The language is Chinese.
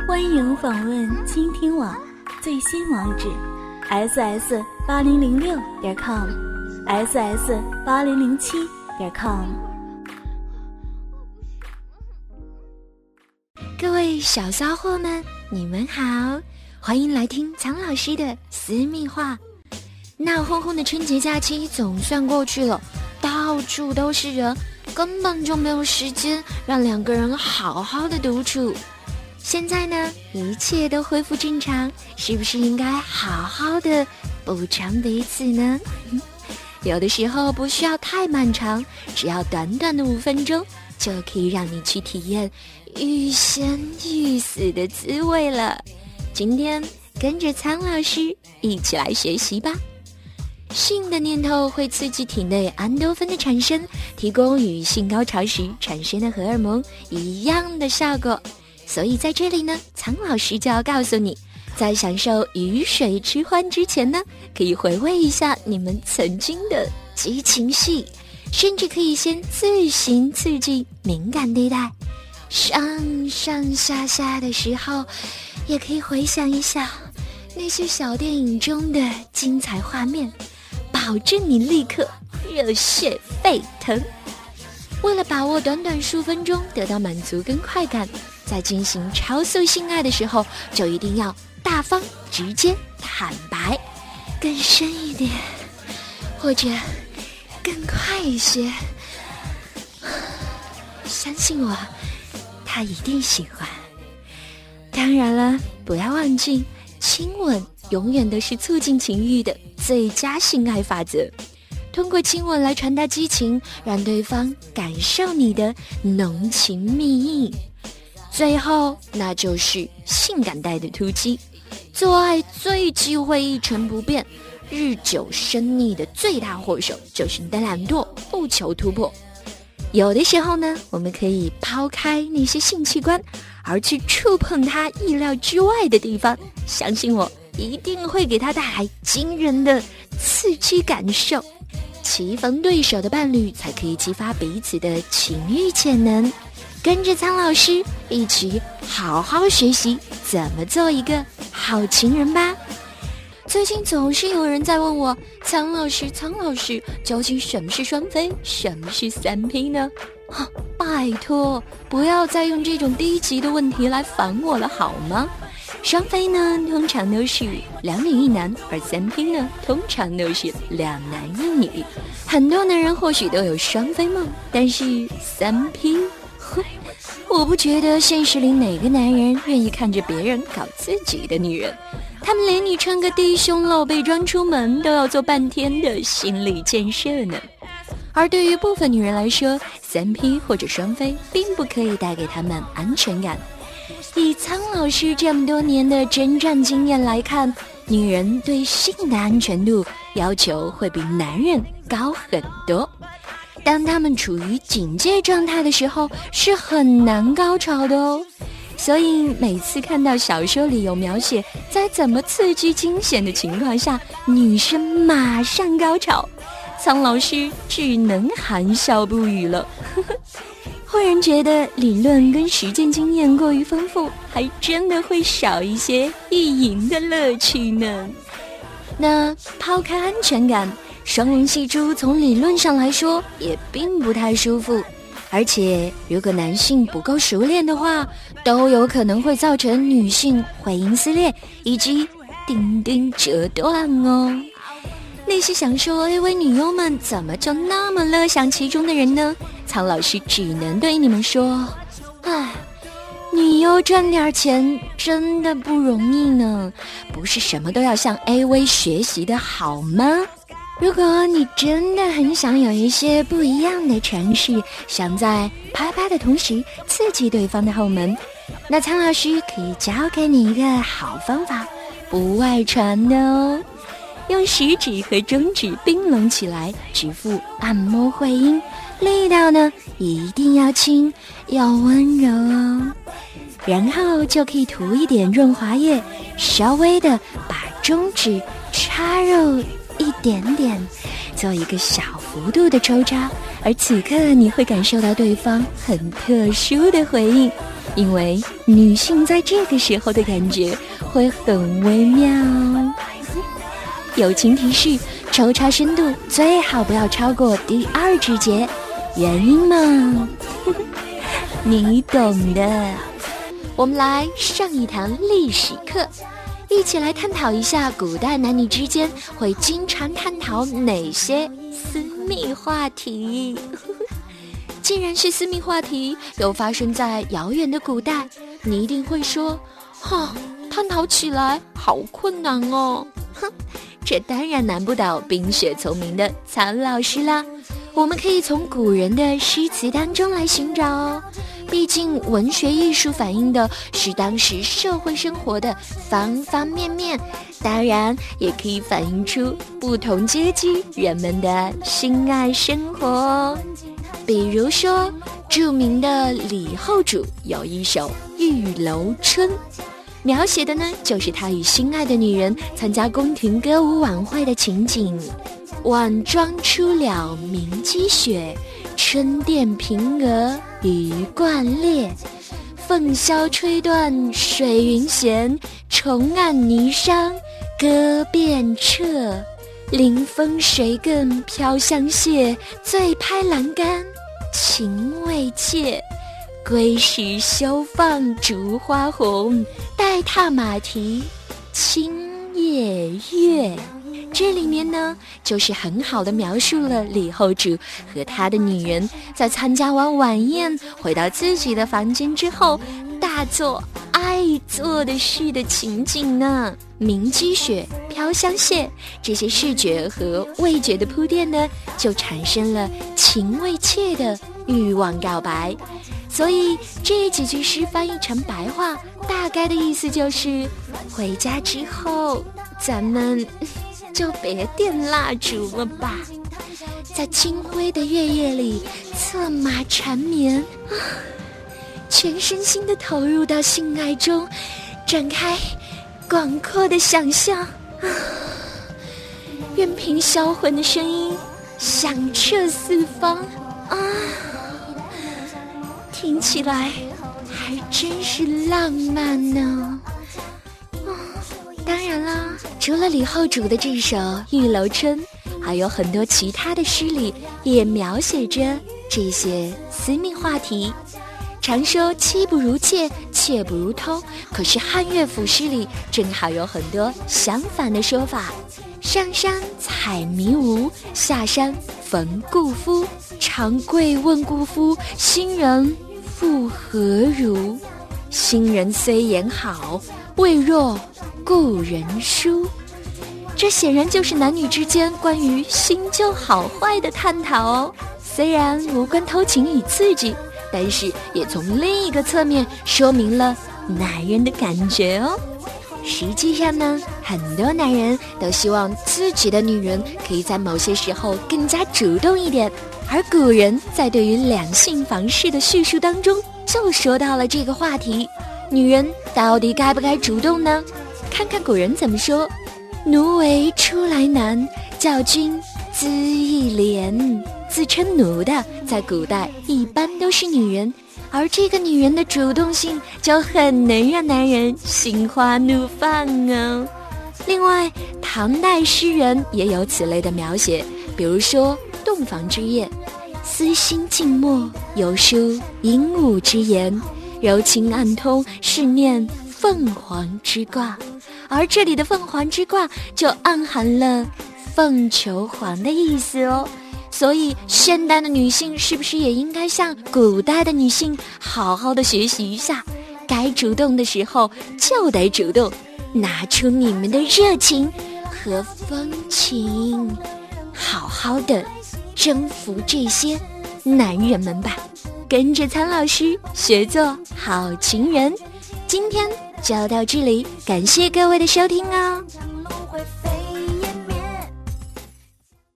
欢迎访问倾听网最新网址：ss 八零零六点 com，ss 八零零七点 com。各位小骚货们，你们好，欢迎来听苍老师的私密话。闹哄哄的春节假期总算过去了，到处都是人，根本就没有时间让两个人好好的独处。现在呢，一切都恢复正常，是不是应该好好的补偿彼此呢？有的时候不需要太漫长，只要短短的五分钟，就可以让你去体验欲仙欲死的滋味了。今天跟着苍老师一起来学习吧。性的念头会刺激体内安多芬的产生，提供与性高潮时产生的荷尔蒙一样的效果。所以在这里呢，苍老师就要告诉你，在享受鱼水之欢之前呢，可以回味一下你们曾经的激情戏，甚至可以先自行刺激敏感地带，上上下下的时候，也可以回想一下那些小电影中的精彩画面。保证你立刻热血沸腾！为了把握短短数分钟得到满足跟快感，在进行超速性爱的时候，就一定要大方、直接、坦白，更深一点，或者更快一些。相信我，他一定喜欢。当然了，不要忘记亲吻。永远都是促进情欲的最佳性爱法则，通过亲吻来传达激情，让对方感受你的浓情蜜意。最后，那就是性感带的突击。做爱最忌讳一成不变，日久生腻的最大祸首就是你的懒惰，不求突破。有的时候呢，我们可以抛开那些性器官，而去触碰他意料之外的地方。相信我。一定会给他带来惊人的刺激感受，棋逢对手的伴侣才可以激发彼此的情欲潜能。跟着苍老师一起好好学习怎么做一个好情人吧。最近总是有人在问我，苍老师，苍老师，究竟什么是双飞，什么是三 P 呢？哈，拜托，不要再用这种低级的问题来烦我了，好吗？双飞呢，通常都是两女一男，而三 P 呢，通常都是两男一女。很多男人或许都有双飞梦，但是三 P，我不觉得现实里哪个男人愿意看着别人搞自己的女人。他们连你穿个低胸露背装出门都要做半天的心理建设呢。而对于部分女人来说，三 P 或者双飞并不可以带给他们安全感。以苍老师这么多年的征战经验来看，女人对性的安全度要求会比男人高很多。当他们处于警戒状态的时候，是很难高潮的哦。所以每次看到小说里有描写，在怎么刺激惊险的情况下，女生马上高潮，苍老师只能含笑不语了。呵 呵忽然觉得理论跟实践经验过于丰富，还真的会少一些意淫的乐趣呢。那抛开安全感，双人戏珠从理论上来说也并不太舒服，而且如果男性不够熟练的话，都有可能会造成女性会阴撕裂以及丁丁折断哦。那些想说 AV 女优们怎么就那么乐享其中的人呢？苍老师只能对你们说：“唉，女优赚点钱真的不容易呢，不是什么都要向 AV 学习的好吗？如果你真的很想有一些不一样的尝试，想在啪啪的同时刺激对方的后门，那苍老师可以教给你一个好方法，不外传的哦。”用食指和中指并拢起来，指腹按摩会阴，力道呢一定要轻，要温柔哦。然后就可以涂一点润滑液，稍微的把中指插入一点点，做一个小幅度的抽插。而此刻你会感受到对方很特殊的回应，因为女性在这个时候的感觉会很微妙。友情提示：抽插深度最好不要超过第二指节，原因嘛，你懂的。我们来上一堂历史课，一起来探讨一下古代男女之间会经常探讨哪些私密话题。既然是私密话题，又发生在遥远的古代，你一定会说：“哈，探讨起来好困难哦。”哼，这当然难不倒冰雪聪明的苍老师啦。我们可以从古人的诗词当中来寻找哦。毕竟，文学艺术反映的是当时社会生活的方方面面，当然也可以反映出不同阶级人们的心爱生活。比如说，著名的李后主有一首《玉楼春》，描写的呢就是他与心爱的女人参加宫廷歌舞晚会的情景。晚妆初了明积雪，春殿平娥。鱼贯裂，凤箫吹断水云闲。重按霓裳歌遍彻，临风谁更飘香榭？醉拍栏杆情未切，归时休放烛花红。待踏马蹄清夜月。这里面呢，就是很好的描述了李后主和他的女人在参加完晚宴回到自己的房间之后，大做爱做的事的情景呢。明积雪，飘香榭，这些视觉和味觉的铺垫呢，就产生了情未切的欲望告白。所以这几句诗翻译成白话，大概的意思就是：回家之后，咱们。就别点蜡烛了吧，在清辉的月夜里策马缠绵，全身心的投入到性爱中，展开广阔的想象。任凭销魂的声音响彻四方，啊，听起来还真是浪漫呢。除了李后主的这首《玉楼春》，还有很多其他的诗里也描写着这些私密话题。常说妻不如妾，妾不如偷，可是汉乐府诗里正好有很多相反的说法：上山采迷芜，下山逢故夫。长跪问故夫，新人复何如？新人虽言好，未若。故人书，这显然就是男女之间关于新旧好坏的探讨哦。虽然无关偷情与刺激，但是也从另一个侧面说明了男人的感觉哦。实际上呢，很多男人都希望自己的女人可以在某些时候更加主动一点，而古人在对于两性房事的叙述当中就说到了这个话题：女人到底该不该主动呢？看看古人怎么说：“奴为出来难，教君恣一廉。”自称奴的，在古代一般都是女人，而这个女人的主动性就很能让男人心花怒放哦。另外，唐代诗人也有此类的描写，比如说《洞房之夜》：“思心静默，有书鹦鹉之言，柔情暗通，是念凤凰之卦。”而这里的凤凰之卦就暗含了凤求凰的意思哦，所以现代的女性是不是也应该向古代的女性好好的学习一下？该主动的时候就得主动，拿出你们的热情和风情，好好的征服这些男人们吧！跟着苍老师学做好情人，今天。就到这里，感谢各位的收听哦。